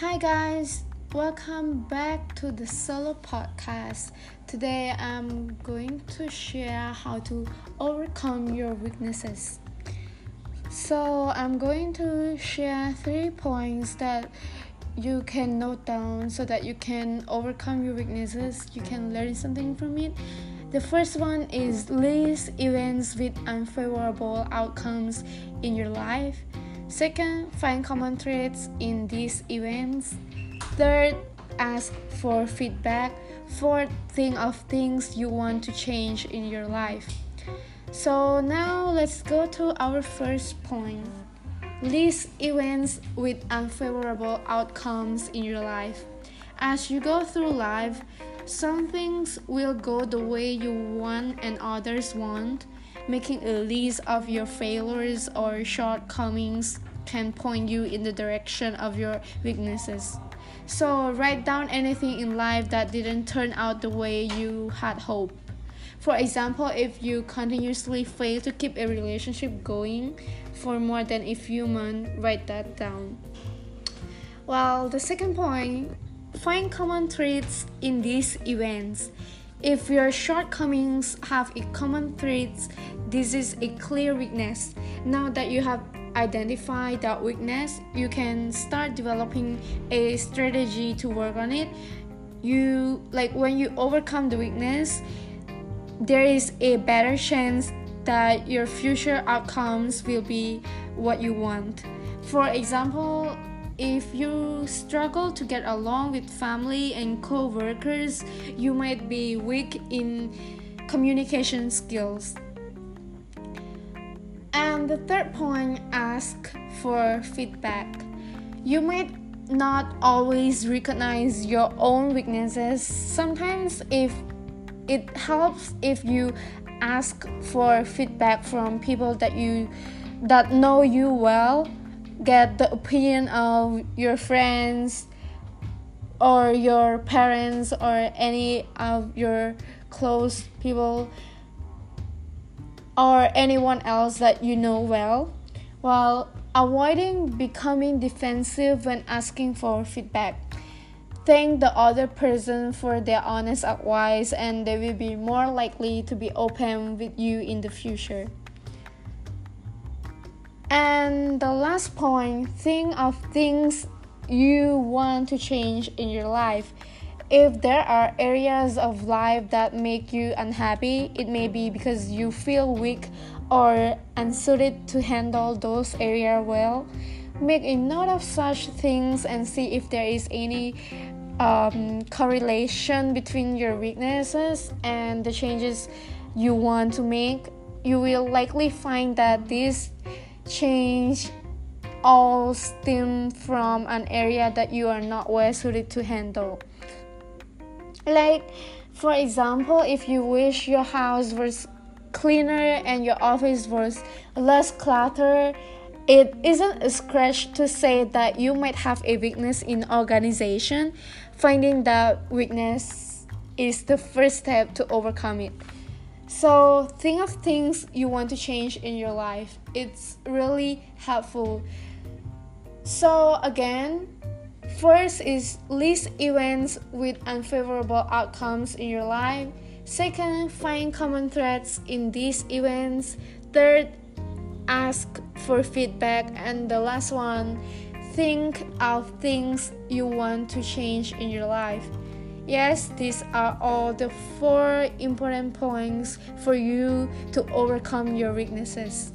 Hi, guys, welcome back to the solo podcast. Today, I'm going to share how to overcome your weaknesses. So, I'm going to share three points that you can note down so that you can overcome your weaknesses, you can learn something from it. The first one is list events with unfavorable outcomes in your life. Second, find common threads in these events. Third, ask for feedback. Fourth, think of things you want to change in your life. So now let's go to our first point. List events with unfavorable outcomes in your life. As you go through life, some things will go the way you want and others won't. Making a list of your failures or shortcomings can point you in the direction of your weaknesses. So, write down anything in life that didn't turn out the way you had hoped. For example, if you continuously fail to keep a relationship going for more than a few months, write that down. Well, the second point find common traits in these events. If your shortcomings have a common traits, this is a clear weakness. Now that you have identified that weakness, you can start developing a strategy to work on it. You like when you overcome the weakness, there is a better chance that your future outcomes will be what you want. For example, if you struggle to get along with family and co-workers, you might be weak in communication skills. And the third point, ask for feedback. You might not always recognize your own weaknesses. Sometimes if it helps if you ask for feedback from people that you that know you well get the opinion of your friends or your parents or any of your close people or anyone else that you know well. While avoiding becoming defensive when asking for feedback. Thank the other person for their honest advice and they will be more likely to be open with you in the future and the last point think of things you want to change in your life. If there are areas of life that make you unhappy, it may be because you feel weak or unsuited to handle those areas well. Make a note of such things and see if there is any um, correlation between your weaknesses and the changes you want to make. You will likely find that these change all stem from an area that you are not well suited to handle. Like, for example, if you wish your house was cleaner and your office was less cluttered, it isn't a scratch to say that you might have a weakness in organization. Finding that weakness is the first step to overcome it. So, think of things you want to change in your life. It's really helpful. So, again, first is list events with unfavorable outcomes in your life. Second, find common threads in these events. Third, ask for feedback. And the last one, think of things you want to change in your life. Yes, these are all the four important points for you to overcome your weaknesses.